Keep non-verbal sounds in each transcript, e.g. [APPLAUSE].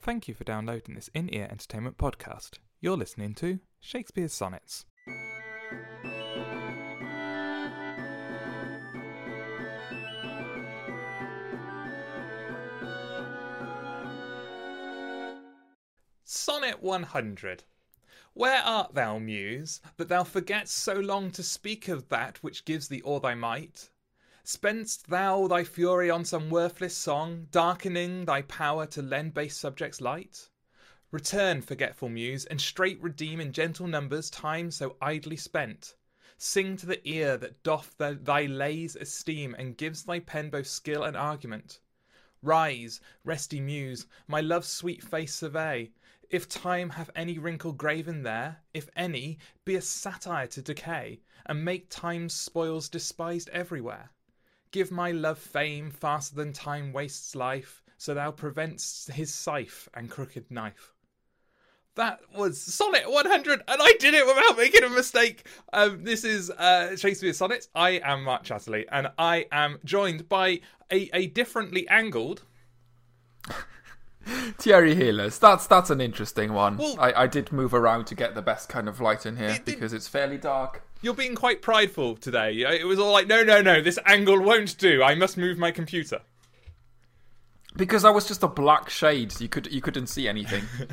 Thank you for downloading this in ear entertainment podcast. You're listening to Shakespeare's Sonnets. Sonnet 100. Where art thou, Muse, that thou forgetst so long to speak of that which gives thee all thy might? Spend'st thou thy fury on some worthless song, darkening thy power to lend base subjects light? Return, forgetful Muse, and straight redeem in gentle numbers time so idly spent. Sing to the ear that doth thy lays esteem, and gives thy pen both skill and argument. Rise, resty Muse, my love's sweet face survey. If time have any wrinkle graven there, if any, be a satire to decay, and make time's spoils despised everywhere. Give my love fame faster than time wastes life, so thou preventst his scythe and crooked knife. That was Sonnet 100, and I did it without making a mistake. Um, this is uh, Shakespeare Sonnets. I am Mark Chatterley, and I am joined by a, a differently angled. [LAUGHS] Thierry Healers. That's that's an interesting one. Well- I, I did move around to get the best kind of light in here It because it's fairly dark. You're being quite prideful today. It was all like, no, no, no, this angle won't do. I must move my computer. Because I was just a black shade. You could you couldn't see anything. [LAUGHS]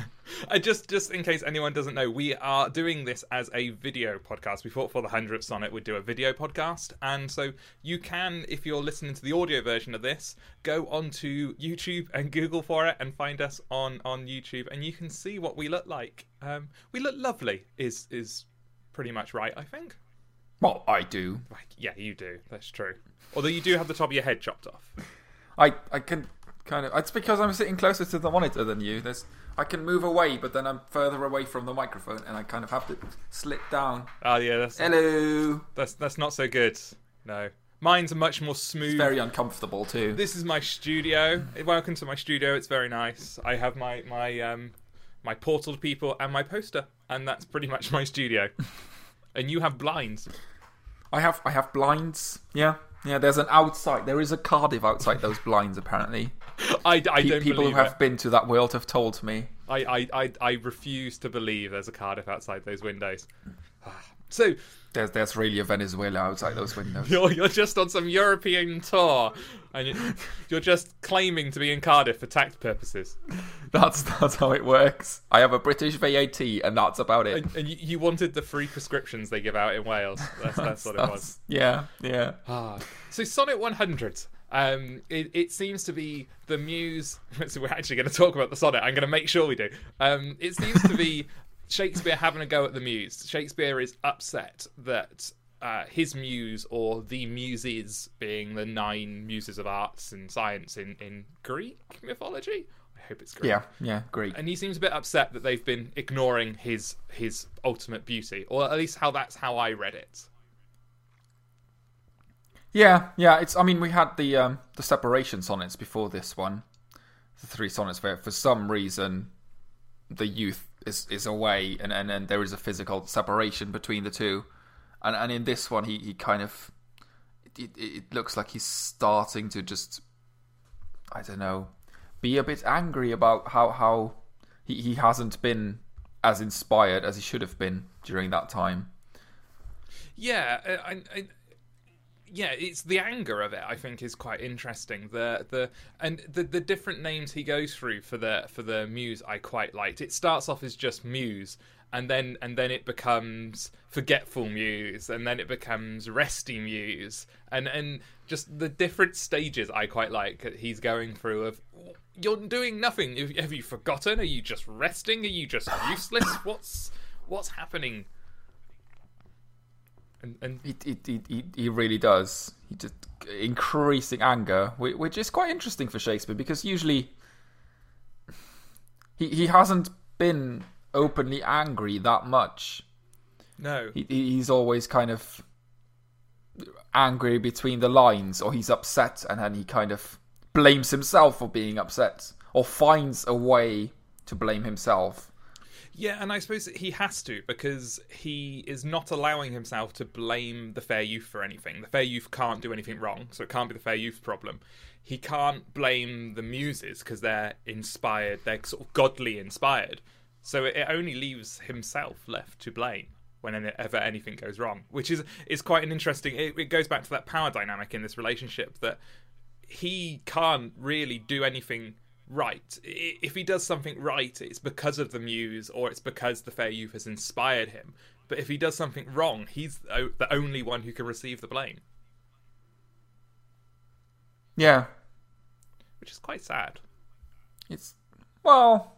Uh, just just in case anyone doesn't know, we are doing this as a video podcast. We thought for the hundredth sonnet we'd do a video podcast, and so you can, if you're listening to the audio version of this, go onto YouTube and Google for it and find us on on YouTube, and you can see what we look like. Um, we look lovely. Is is pretty much right, I think. well, I do. Like, yeah, you do. That's true. Although you do have the top of your head chopped off. I I can kind of. It's because I'm sitting closer to the monitor than you. There's I can move away, but then I'm further away from the microphone, and I kind of have to slip down. Oh yeah, that's Hello. that's that's not so good. No, mine's much more smooth. Very uncomfortable too. This is my studio. Welcome to my studio. It's very nice. I have my my um my portal to people and my poster, and that's pretty much my studio. [LAUGHS] and you have blinds. I have I have blinds. Yeah, yeah. There's an outside. There is a Cardiff outside those blinds. Apparently, [LAUGHS] I, I Pe- don't people who have it. been to that world have told me. I, I, I, I refuse to believe there's a Cardiff outside those windows. [SIGHS] Ah, So There's there's really a Venezuela outside those windows. [LAUGHS] you're you're just on some European tour, and you- you're just claiming to be in Cardiff for tax purposes. That's that's how it works. I have a British VAT, and that's about it. And, and you, you wanted the free prescriptions they give out in Wales. That's, that's [LAUGHS] what it was. Yeah, yeah. Ah. So Sonnet 100. Um, it, it seems to be the muse. [LAUGHS] So we're actually going to talk about the sonnet. I'm going to make sure we do. Um, it seems to be Shakespeare having a go at the muse. Shakespeare is upset that uh, his muse, or the muses, being the nine muses of arts and science in, in Greek mythology. I hope it's Greek. Yeah, yeah, great. And he seems a bit upset that they've been ignoring his his ultimate beauty, or at least how that's how I read it. Yeah, yeah. It's. I mean, we had the um, the separation sonnets before this one, the three sonnets where, for some reason, the youth is is away, and and then there is a physical separation between the two, and and in this one, he he kind of, it, it looks like he's starting to just, I don't know, be a bit angry about how how he he hasn't been as inspired as he should have been during that time. Yeah, I, I, yeah, it's the anger of it. I think is quite interesting. The the and the the different names he goes through for the for the muse. I quite liked. It starts off as just muse, and then and then it becomes forgetful muse, and then it becomes resty muse, and and just the different stages. I quite like that he's going through of. You're doing nothing. Have have you forgotten? Are you just resting? Are you just [LAUGHS] useless? What's what's happening? And, and He, he, he, he- really does. He just increasing anger, which is quite interesting for Shakespeare because usually [SIGHS] he he hasn't been openly angry that much. no, he- he's always kind of angry between the lines, or he's upset and then he kind of blames himself for being upset, or finds a way to blame himself. Yeah, and I suppose he has to because he is not allowing himself to blame the fair youth for anything. The fair youth can't do anything wrong, so it can't be the fair youth problem. he can't blame the muses because they're inspired, they're sort of godly inspired. So it only leaves himself left to blame whenever anything goes wrong, which is is quite an interesting. It, it goes back to that power dynamic in this relationship that he can't really do anything right. If he does something right, it's because of the muse or it's because the fair youth has inspired him. But if he does something wrong, he's the only one who can receive the blame. Yeah. Which is quite sad. It's well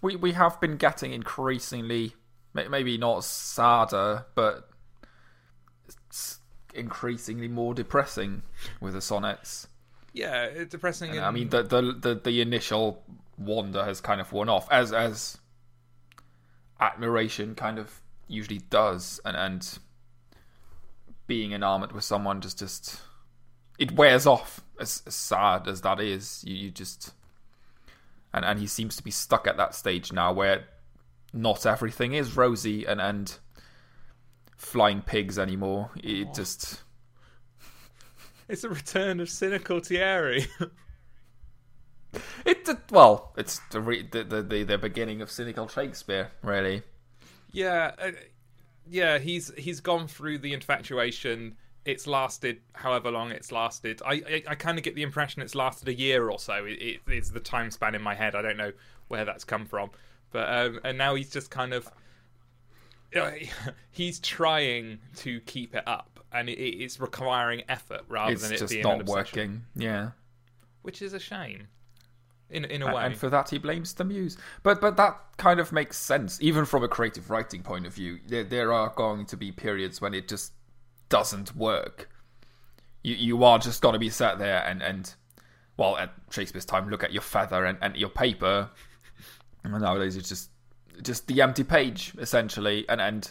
we we have been getting increasingly maybe not sadder, but increasingly more depressing with the sonnets. Yeah, it's depressing. And, I mean, the, the the the initial wonder has kind of worn off, as as admiration kind of usually does, and and being enamored with someone just just it wears off. As, as sad as that is, you, you just and and he seems to be stuck at that stage now where not everything is rosy and and flying pigs anymore. It oh. just it's a return of cynical Thierry. [LAUGHS] it well, it's the, the the the beginning of cynical Shakespeare, really. Yeah, uh, yeah. He's he's gone through the infatuation. It's lasted however long it's lasted. I I, I kind of get the impression it's lasted a year or so. It, it, it's the time span in my head. I don't know where that's come from, but um, and now he's just kind of [LAUGHS] he's trying to keep it up, and it, it's requiring effort rather it's than it just being not working. Yeah, which is a shame. In in a way, and for that he blames the muse. But but that kind of makes sense, even from a creative writing point of view. There there are going to be periods when it just doesn't work. You you are just going to be sat there and and well at Shakespeare's time, look at your feather and, and your paper. [LAUGHS] And nowadays it's just just the empty page essentially, and and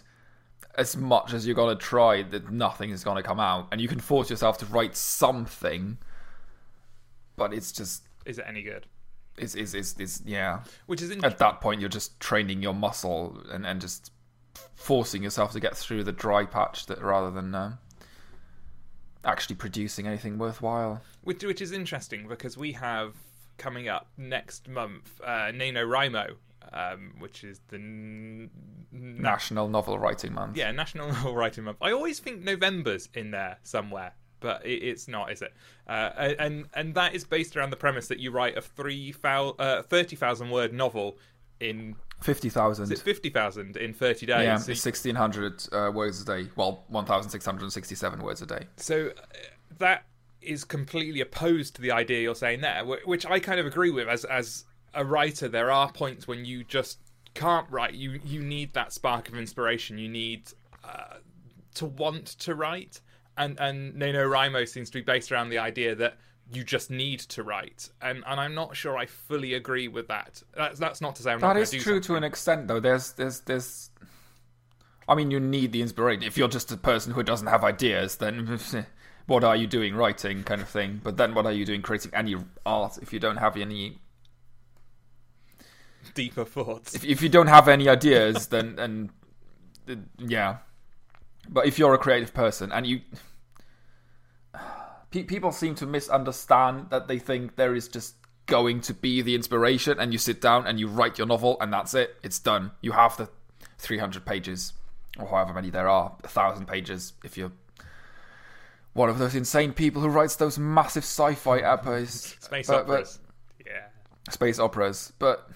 as much as you're gonna try, that nothing is gonna come out, and you can force yourself to write something, but it's just is it any good? Is is is is yeah? Which is at that point you're just training your muscle and and just forcing yourself to get through the dry patch that rather than. Uh, actually producing anything worthwhile. Which, which is interesting because we have coming up next month uh, NaNoWriMo, um, which is the n- National Novel Writing Month. Yeah, National [LAUGHS] Novel Writing Month. I always think November's in there somewhere, but it, it's not, is it? Uh, and and that is based around the premise that you write a three uh, thirty thousand word novel in fifty thousand. Fifty thousand in thirty days. Yeah, so sixteen hundred uh, words a day. Well, one thousand six hundred sixty-seven words a day. So uh, that is completely opposed to the idea you're saying there, which I kind of agree with as as a writer, there are points when you just can't write. You you need that spark of inspiration. You need uh, to want to write. And and NaNoWriMo seems to be based around the idea that you just need to write. And and I'm not sure I fully agree with that. That's that's not to say I'm that is true something. to an extent though. There's there's there's. I mean, you need the inspiration. If you're just a person who doesn't have ideas, then [LAUGHS] what are you doing writing, kind of thing. But then, what are you doing creating any art if you don't have any deeper thoughts. If, if you don't have any ideas, then and uh, yeah. But if you're a creative person and you, [SIGHS] pe- people seem to misunderstand that they think there is just going to be the inspiration, and you sit down and you write your novel, and that's it. It's done. You have the 300 pages, or however many there are, a thousand pages. If you're one of those insane people who writes those massive sci-fi epics, space but, operas, but, yeah, space operas, but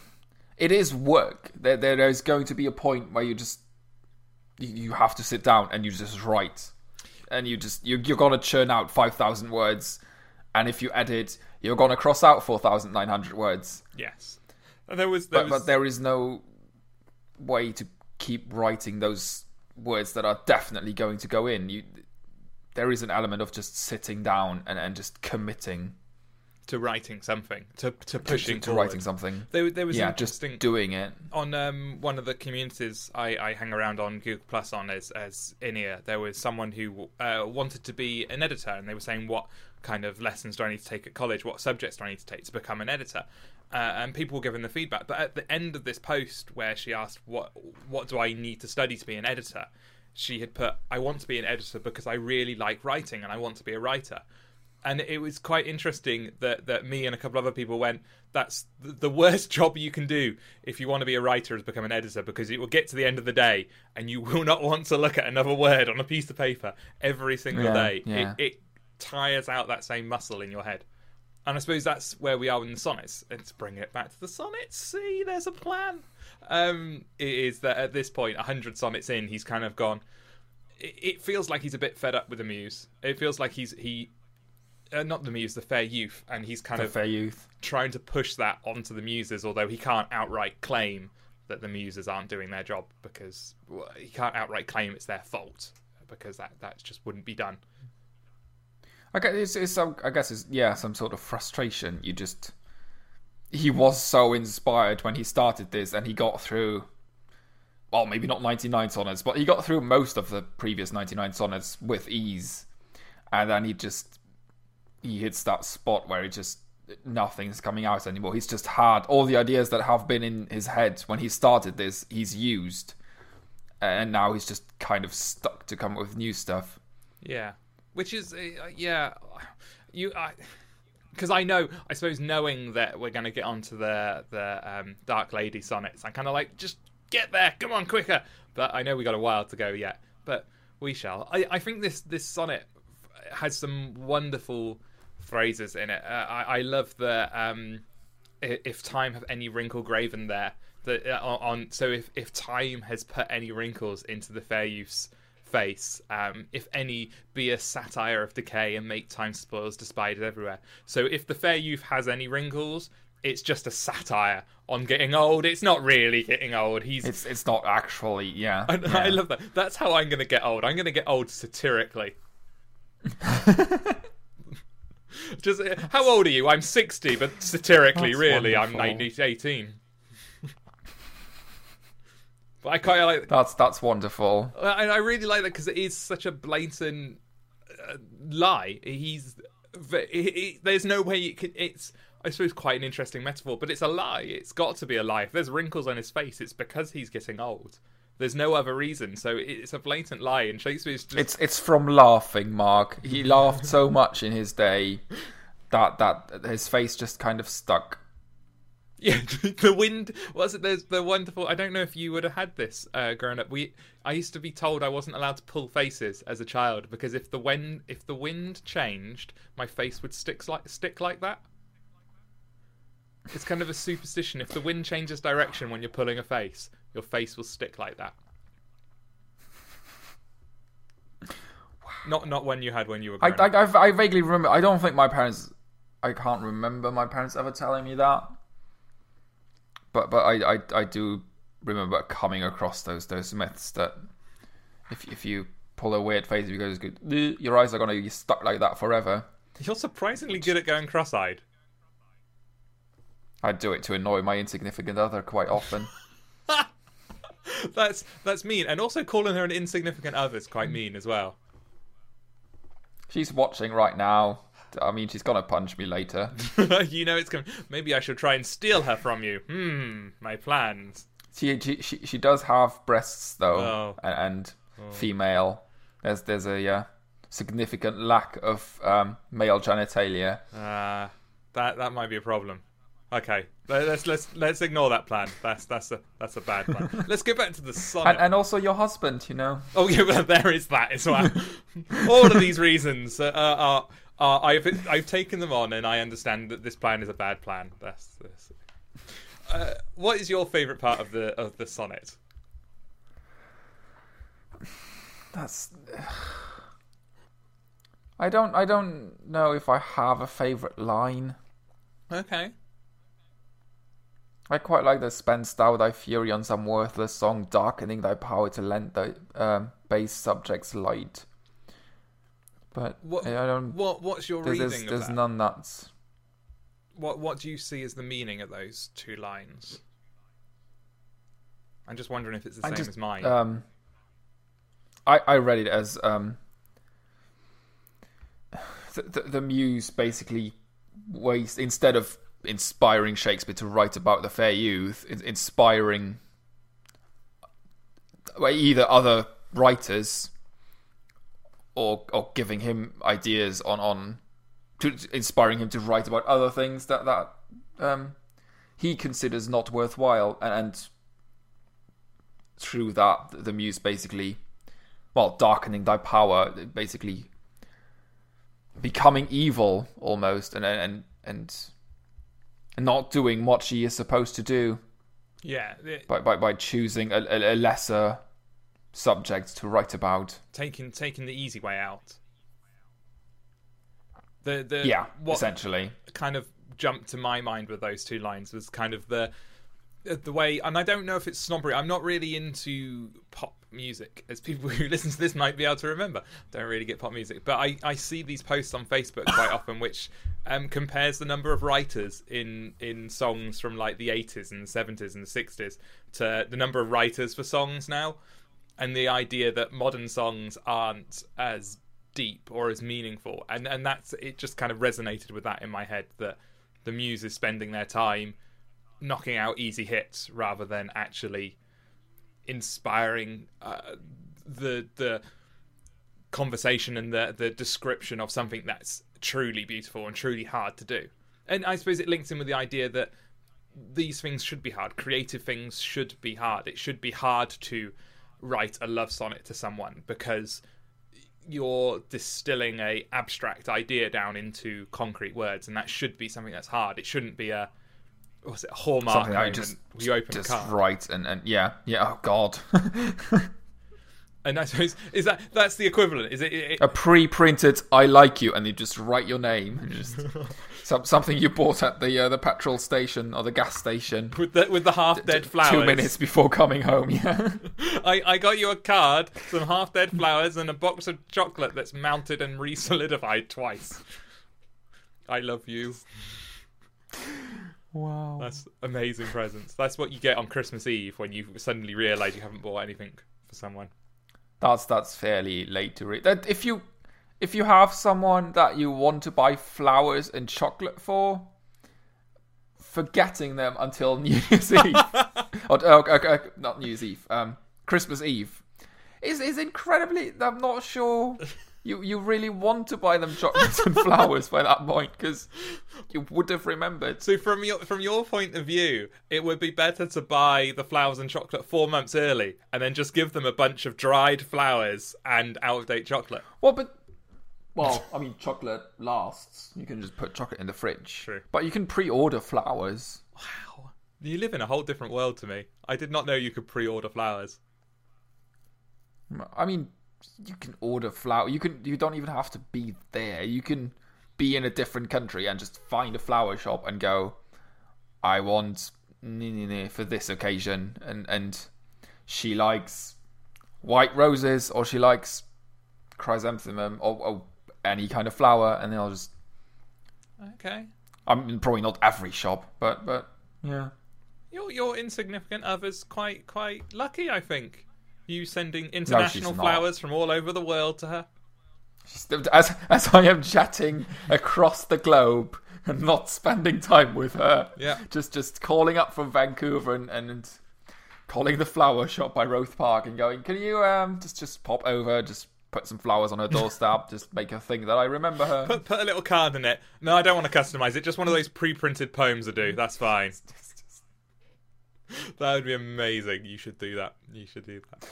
it is work. There, there is going to be a point where you just you have to sit down and you just write, and you just you're, you're gonna churn out five thousand words, and if you edit, you're gonna cross out four thousand nine hundred words. Yes, and there was, there but, was... but there is no way to keep writing those words that are definitely going to go in. You there is an element of just sitting down and, and just committing to writing something, to to pushing to, to writing something. There, there was yeah, just doing it on um, one of the communities I, I hang around on Google Plus on as as INEA. There was someone who uh, wanted to be an editor, and they were saying what kind of lessons do I need to take at college? What subjects do I need to take to become an editor? Uh, and people were giving the feedback. But at the end of this post, where she asked what what do I need to study to be an editor, she had put I want to be an editor because I really like writing and I want to be a writer and it was quite interesting that that me and a couple other people went. That's the worst [LAUGHS] job you can do if you want to be a writer is become an editor because it will get to the end of the day and you will [LAUGHS] not want to look at another word on a piece of paper every single Yeah, day. yeah. It, it tires out that same muscle in your head. And I suppose that's where we are in the sonnets. To bring it back to the sonnets, see, there's a plan. Um, it is that at this point, 100 sonnets in, he's kind of gone. It, it feels like he's a bit fed up with the muse. It feels like he's he, uh, not the muse, the fair youth, and he's kind The of fair youth. trying to push that onto the muses. Although he can't outright claim that the muses aren't doing their job because well, he can't outright claim it's their fault because that that just wouldn't be done. I guess it's, it's some. I guess it's yeah, some sort of frustration. You just he was so inspired when he started this, and he got through. Well, maybe not ninety nine sonnets, but he got through most of the previous ninety nine sonnets with ease, and then he just he hits that spot where it just nothing's coming out anymore. He's just had all the ideas that have been in his head when he started this. He's used, and now he's just kind of stuck to come up with new stuff. Yeah, which is uh, yeah, you I because I know I suppose knowing that we're going to get onto the the um, Dark Lady sonnets, I'm kind of like just get there, come on quicker. But I know we got a while to go yet, but we shall. I, I think this this sonnet has some wonderful phrases in it. Uh, I, I love the um, if time have any wrinkle graven there. The, uh, on so if if time has put any wrinkles into the fair youth's face, um, if any be a satire of decay and make time spoils despised everywhere. So if the fair youth has any wrinkles, it's just a satire on getting old. It's not really getting old. He's It's it's not actually yeah. [LAUGHS] I, yeah. I love that. That's how I'm going to get old. I'm going to get old satirically. [LAUGHS] Just uh, how old are you? I'm 60, but satirically, That's really, I'm wonderful. 90, 18. but I quite like. That's that's wonderful. I, I really like that because it is such a blatant uh, lie. He's v- he- he- there's no way it could. It's I suppose quite an interesting metaphor, but it's a lie. It's got to be a lie. If there's wrinkles on his face, it's because he's getting old. There's no other reason. So it's a blatant lie, and Shakespeare's just It's it's from laughing, Mark. He [LAUGHS] laughed so much in his day that that his face just kind of stuck. Yeah, [LAUGHS] the wind was it? There's the wonderful. I don't know if you would have had this uh, growing up. We I used to be told I wasn't allowed to pull faces as a child because if the wind if the wind changed, my face would stick like stick like that. It's kind of a superstition. If the wind changes direction when you're pulling a face, your face will stick like that. Not not when you had when you were. I, up. I, I, I vaguely remember. I don't think my parents. I can't remember my parents ever telling me that. But but I, I, I do remember coming across those those myths that if if you pull a weird face, if you go, "Ugh," your eyes are gonna be stuck like that forever. You're surprisingly good at going cross-eyed. I do it to annoy my insignificant other quite often. [LAUGHS] [LAUGHS] That's that's mean, and also calling her an insignificant other is quite mean as well. She's watching right now. I mean, she's gonna punch me later. [LAUGHS] [LAUGHS] you know it's going. Maybe I should try and steal her from you. Hmm, my plans. She she she, she does have breasts though, Oh. and, and female. There's there's a uh, significant lack of um, male genitalia. Uh, that that might be a problem. Okay, let- let's let's let's ignore that plan. That's that's a that's a bad plan. [LAUGHS] Let's get back to the sonnet. And, and also your husband, you know. Oh yeah, well, there is that as well. [LAUGHS] All of these reasons uh, are, are I've I've taken them on, and I understand that this plan is a bad plan. That's, that's uh, what is your favourite part of the of the sonnet? That's. I don't I don't know if I have a favorite line. Okay. I quite like the spendst thou thy fury on some worthless song, darkening thy power to lend thy um, base subjects light. But What I don't. what what's your There's, reading there's, there's that? none that's. What what do you see as the meaning of those two lines? I'm just wondering if it's the I same just, as mine. Um, I I read it as um, [SIGHS] the, the, the muse basically waste instead of inspiring Shakespeare to write about the fair youth, in- inspiring either other writers or or giving him ideas on on to inspiring him to write about other things that that um, he considers not worthwhile, and, and through that, the muse basically, well, darkening thy power, basically becoming evil almost, and and, and not doing what she is supposed to do Yeah, it- by by, by choosing a, a, lesser subject to write about. taking taking the easy way out. The the Yeah, what essentially. kind of jumped to my mind with those two lines was kind of the the way, and I don't know if it's snobbery. I'm not really into pop music, as people [LAUGHS] who listen to this might be able to remember. Don't really get pop music, but I, I see these posts on Facebook quite [LAUGHS] often, which um, compares the number of writers in in songs from like the 80s and the 70s and the 60s to the number of writers for songs now, and the idea that modern songs aren't as deep or as meaningful, and and that's it. Just kind of resonated with that in my head that the muse is spending their time knocking out easy hits rather than actually inspiring uh, the the conversation and the the description of something that's truly beautiful and truly hard to do. And I suppose it links in with the idea that these things should be hard. Creative things should be hard. It should be hard to write a love sonnet to someone because you're distilling a abstract idea down into concrete words, and that should be something that's hard. It shouldn't be a what's it hallmark Something moment just you open just card. write and, and yeah yeah oh god [LAUGHS] And I suppose is that that's the equivalent. Is it? it, it a pre-printed "I like you" and you just write your name. and Just [LAUGHS] some, something you bought at the uh, the petrol station or the gas station. with the with the half dead flowers. Two minutes before coming home. Yeah. [LAUGHS] I, I got you a card, some half dead flowers, and a box of chocolate that's mounted and re solidified twice. I love you. Wow. That's amazing presents. That's what you get on Christmas Eve when you suddenly realise you haven't bought anything for someone. That's that's fairly late to read. That if you if you have someone that you want to buy flowers and chocolate for, forgetting them until [LAUGHS] New Year's Eve, [LAUGHS] or uh, uh, uh, not New Year's Eve, um, Christmas Eve, is is incredibly. I'm not sure. [LAUGHS] You, you really want to buy them chocolates and [LAUGHS] flowers by that point because you would have remembered. So from your from your point of view, it would be better to buy the flowers and chocolate four months early, and then just give them a bunch of dried flowers and out of date chocolate. Well, but well, I mean, chocolate lasts. You can just put chocolate in the fridge. True. But you can pre-order flowers. Wow, you live in a whole different world to me. I did not know you could pre-order flowers. I mean, you can order flower. You can. You don't even have to be there. You can be in a different country and just find a flower shop and go. I want nee, nee, nee for this occasion, and and she likes white roses or she likes chrysanthemum or, or any kind of flower, and then I'll just. Okay, I mean, probably not every shop, but but yeah. your your insignificant other's quite quite lucky, I think. You sending international not. flowers from all over the world to her. She's- As as I am chatting across the globe and not spending time with her, Yeah. just just calling up from Vancouver and, and calling the flower shop by Roath Park and going, can you um just just pop over, just put some flowers on her doorstep, [LAUGHS] just make her think that I remember her. Put put a little card in it. No, I don't want to customize it. Just one of those pre-printed poems I do. That's fine. [LAUGHS] That would be amazing. You should do that. You should do that.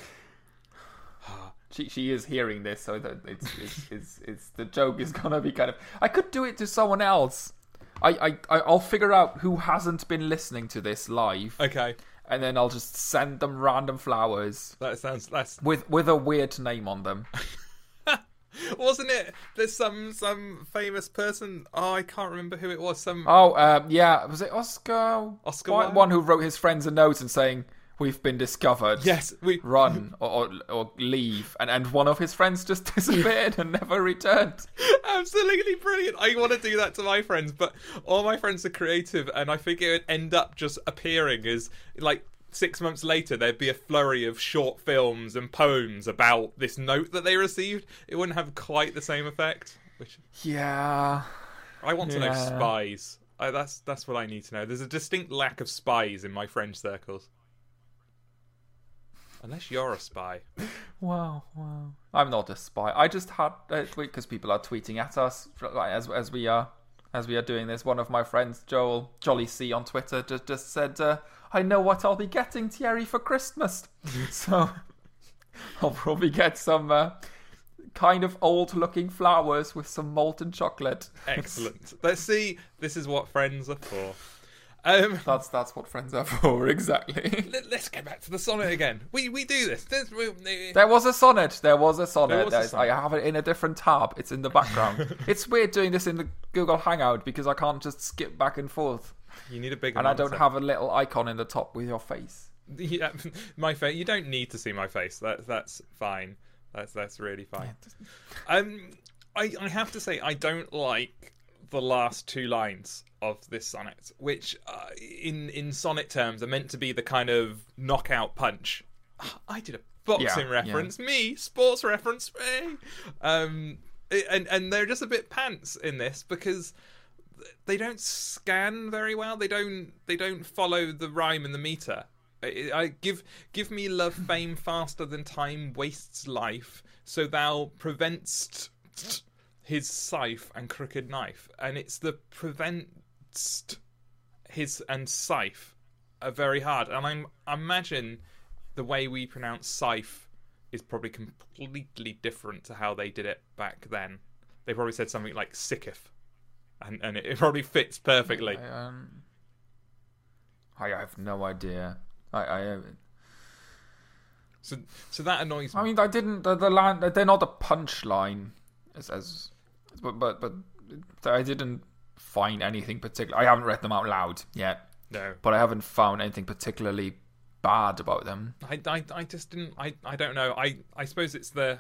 [SIGHS] She she is hearing this, so that it's it's, it's it's the joke is gonna be kind of. I could do it to someone else. I I I'll figure out who hasn't been listening to this live. Okay, and then I'll just send them random flowers that sounds. That's with with a weird name on them. [LAUGHS] [LAUGHS] wasn't it. There's some some famous person. Oh, I can't remember who it was. Some Oh, um, yeah, was it Oscar? Oscar Wilde? one who wrote his friends a note and saying we've been discovered. yes, we [LAUGHS] Run or, or or leave, and and one of his friends just [LAUGHS] disappeared and never returned. Absolutely brilliant. I want to do that to my friends, but all my friends are creative, and I think it would end up just appearing as like six months later there'd be a flurry of short films and poems about this note that they received. It wouldn't have quite the same effect. Which Yeah, I want to know spies. I, that's that's what I need to know. There's a distinct lack of spies in my French circles. Unless you're a spy. [LAUGHS] Wow, wow. I'm not a spy. I just had uh, because people are tweeting at us like, as as we are as we are doing this. One of my friends, Joel Jolly C on Twitter, just just said, uh, "I know what I'll be getting Thierry for Christmas." [LAUGHS] so [LAUGHS] I'll probably get some uh, kind of old-looking flowers with some molten chocolate. Excellent. Let's see. This is what friends are for. Um, [LAUGHS] That's that's what friends are [LAUGHS] for, exactly. [LAUGHS] let, us get back to the sonnet again. We we do this. There's, we, There was a sonnet. There was a sonnet. There was a sonnet. I have it in a different tab. It's in the background. it's weird doing this in the Google Hangout because I can't just skip back and forth, you need a big. and I don't have a little icon in the top with your face. Yeah, my face. You don't need to see my face. That's that's fine. That's that's really fine. Um, I I have to say I don't like the last two lines of this sonnet, which uh, in in sonnet terms are meant to be the kind of knockout punch. I did a boxing Yeah, reference, me sports reference, me. Um, and and they're just a bit pants in this because they don't scan very well. They don't they don't follow the rhyme and the meter. I, I give give me love fame faster than time wastes life, so thou preventst his scythe and crooked knife, and it's the preventst his and scythe are very hard, and I'm I imagine the way we pronounce scythe is probably completely different to how they did it back then. They probably said something like sicketh, and and it, it probably fits perfectly. I, um, I have no idea. I, I, So so that annoys me. I mean, I didn't. The, the line. They're not a punchline, as as, but but but I didn't find anything particular. I haven't read them out loud yet, no, but I haven't found anything particularly bad about them. I, I, I just didn't. I, I don't know. I, I suppose it's the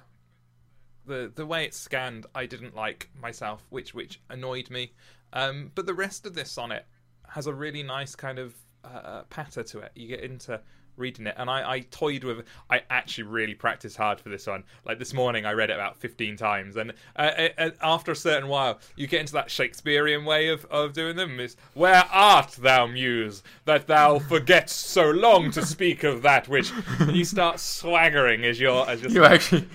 the the way it's scanned. I didn't like myself, which which annoyed me. Um, but the rest of this sonnet has a really nice kind of uh, patter to it. You get into reading it, and I, I toyed with. I actually really practiced hard for this one. Like this morning, I read it about fifteen times, and uh, uh, after a certain while, you get into that Shakespearean way of, of doing them. Is where art thou, muse, that thou forgetst so long to speak of that which? And [LAUGHS] you start swaggering as you're as you're You actually,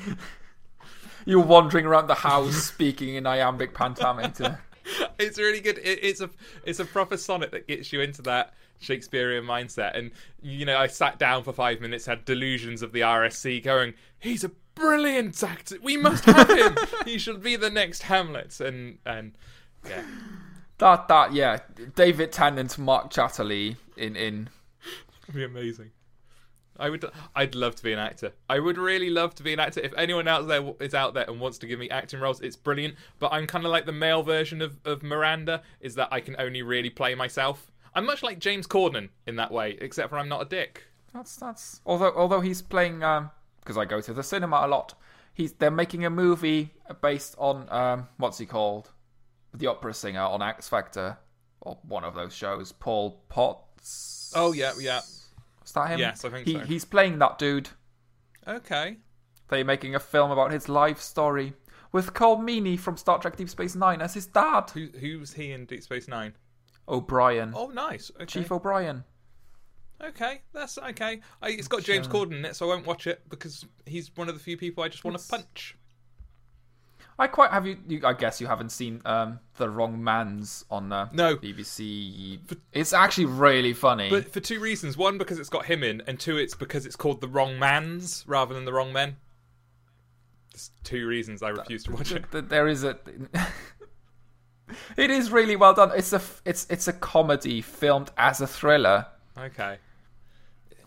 you're wandering around the house speaking in iambic pentameter. [LAUGHS] it's really good. It, it's a it's a proper sonnet that gets you into that Shakespearean mindset. And you know, I sat down for five minutes, had delusions of the RSC, going, "He's a brilliant actor. We must have him. he should be the next Hamlet." And and yeah, That that yeah, David Tennant, Mark Chatterley in in it'd be amazing. I would. I'd love to be an actor. I would really love to be an actor. If anyone out there is out there and wants to give me acting roles, it's brilliant. But I'm kind of like the male version of, of Miranda, is that I can only really play myself. I'm much like James Corden in that way, except for I'm not a dick. That's that's although although he's playing um because I go to the cinema a lot. He's they're making a movie based on um what's he called, the opera singer on X Factor or one of those shows. Paul Potts. Oh yeah, yeah. Is that him? Yes, I think he, so. He's playing that dude. Okay. They're making a film about his life story with Colm Meaney from Star Trek Deep Space Nine as his dad, Who who's he in Deep Space Nine? O'Brien, Oh, nice. Okay. Chief O'Brien. Okay, that's okay. I, it's got James Corden in it, so I won't watch it because he's one of the few people I just want to punch. I quite have you, you. I guess you haven't seen um, the Wrong Mans on uh, No. BBC. It's actually really funny. But for two reasons: one, because it's got him in, and two, it's because it's called The Wrong Mans rather than The Wrong Men. There's two reasons I refuse to watch it. There is a. [LAUGHS] it is really well done. It's a it's it's a comedy filmed as a thriller, Okay.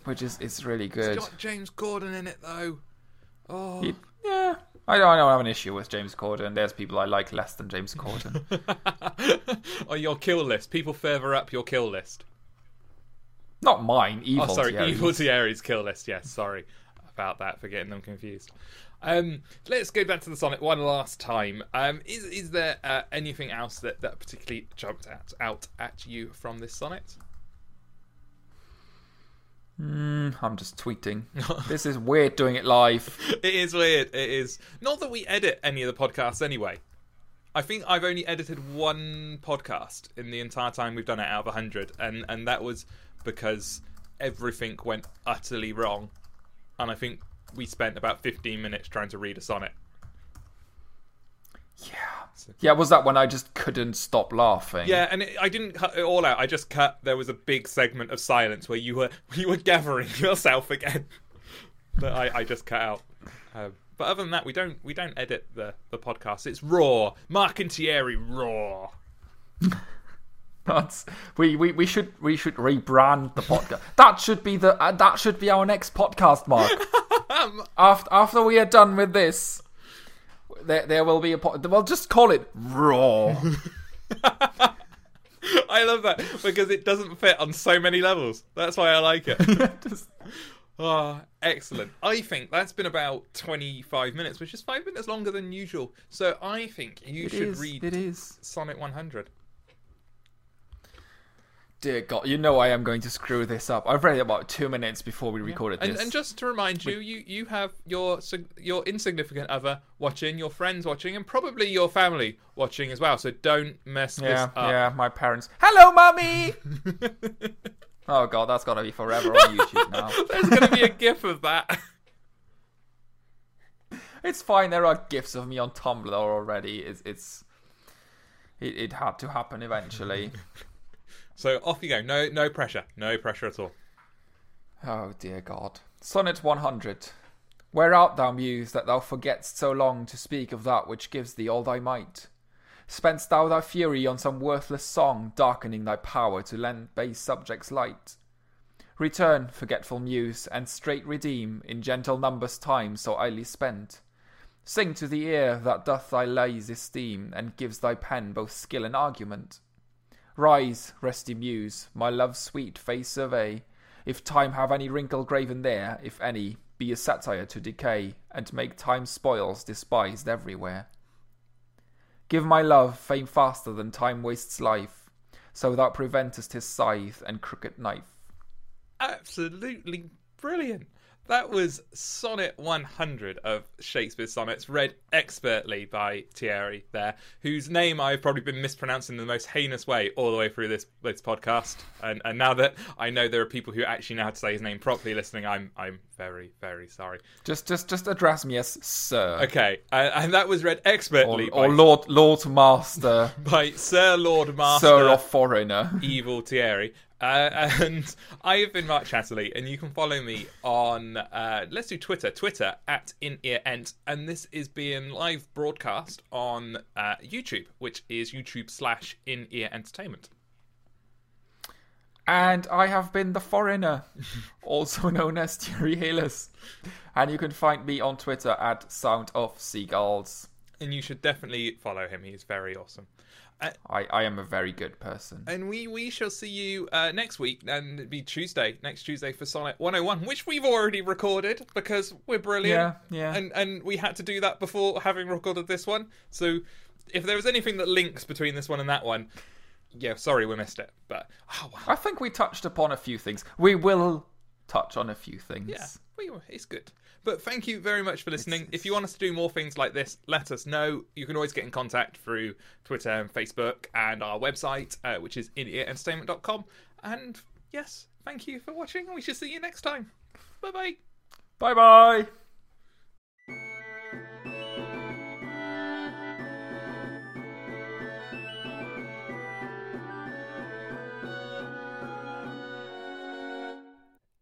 which is is really It's good. got James Corden in it though. Oh. It- yeah, I don't, I don't have an issue with James Corden. There's people I like less than James Corden. [LAUGHS] on your kill list, people further up your kill list. Not mine. Evil. Oh, sorry, Thierry. Evil Thierry's kill list. Yes, sorry about that for getting them confused. Um, let's go back to the sonnet one last time. Um, is is there uh, anything else that, that particularly jumped out out at you from this sonnet? Mm, I'm just tweeting. [LAUGHS] this is weird doing it live. It is weird. It is not that we edit any of the podcasts anyway. I think I've only edited one podcast in the entire time we've done it out of hundred, and and that was because everything went utterly wrong. and I think we spent about 15 minutes trying to read a sonnet. Yeah. Yeah, was that when I just couldn't stop laughing? Yeah, and it, I didn't cut it all out. I just cut. There was a big segment of silence where you were [LAUGHS] you were gathering [LAUGHS] yourself again. that I, I just cut out. Um, but other than that, we don't we don't edit the the podcast. It's raw. Mark and Thierry raw. [LAUGHS] That's we, we, we should we should rebrand the podcast. that should be the uh, that should be our next podcast, Mark. [LAUGHS] after after we are done with this, there there will be a po- we'll just call it Raw. [LAUGHS] I love that because it doesn't fit on so many levels. That's why I like it. [LAUGHS] Just- Oh, excellent. I think that's been about 25 minutes, which is five minutes longer than usual. So I think you it should is, read It is. Sonnet 100. Dear God, you know I am going to screw this up. I've read about two minutes before we recorded And, this. and just to remind you, you, you have your your insignificant other watching, your friends watching, and probably your family watching as well. So don't mess yeah, this up. yeah, my parents. Hello, mummy. [LAUGHS] oh God, that's got to be forever on YouTube now. [LAUGHS] There's going to be a gif of that. It's fine. There are gifs of me on Tumblr already. It's it's it, it had to happen eventually. [LAUGHS] So off you go. No no pressure. No pressure at all. oh dear God. Sonnet 100. Where art thou, muse, that thou forgetst so long to speak of that which gives thee all thy might? Spendst thou thy fury on some worthless song, darkening thy power to lend base subjects light? Return, forgetful muse, and straight redeem in gentle numbers time so idly spent. Sing to the ear that doth thy lays esteem, and gives thy pen both skill and argument. Rise, resty muse, my love's sweet face survey. If time have any wrinkle graven there, if any, be a satire to decay, and make time's spoils despised everywhere. Give my love fame faster than time wastes life, so thou preventest his scythe and crooked knife. Absolutely brilliant. That was Sonnet 100 of Shakespeare's sonnets, read expertly by Thierry there, whose name I've probably been mispronouncing in the most heinous way all the way through this this podcast. And and now that I know there are people who actually know how to say his name properly listening, I'm I'm very very sorry. Just, just, just address me as Sir, Okay, and, and that was read expertly or by, Lord, Lord Master, [LAUGHS] by Sir Lord Master Sir of Foreigner. Evil Thierry. Uh, [LAUGHS] and I have been Mark Chatterley, and you can follow me on, uh, let's do Twitter, Twitter at In Ear Ent, and this is being live broadcast on uh, YouTube, which is YouTube slash In Ear Entertainment. And I have been the foreigner, [LAUGHS] also known as Thierry Hillis. And you can find me on Twitter at Sound of Seagulls. And you should definitely follow him; he's very awesome. I, I am a very good person. And we we shall see you uh, next week, and it'll be Tuesday, next Tuesday for Sonnet 101, which we've already recorded because we're brilliant. Yeah, yeah. And and we had to do that before having recorded this one. So if there was anything that links between this one and that one, yeah, sorry we missed it. But oh wow, I think we touched upon a few things. We will touch on a few things. yeah, we it's good. But thank you very much for listening. If you want us to do more things like this, let us know. You can always get in contact through Twitter and Facebook and our website, uh, which is inearentertainment.com. And yes, thank you for watching. We shall see you next time. Bye bye. Bye bye.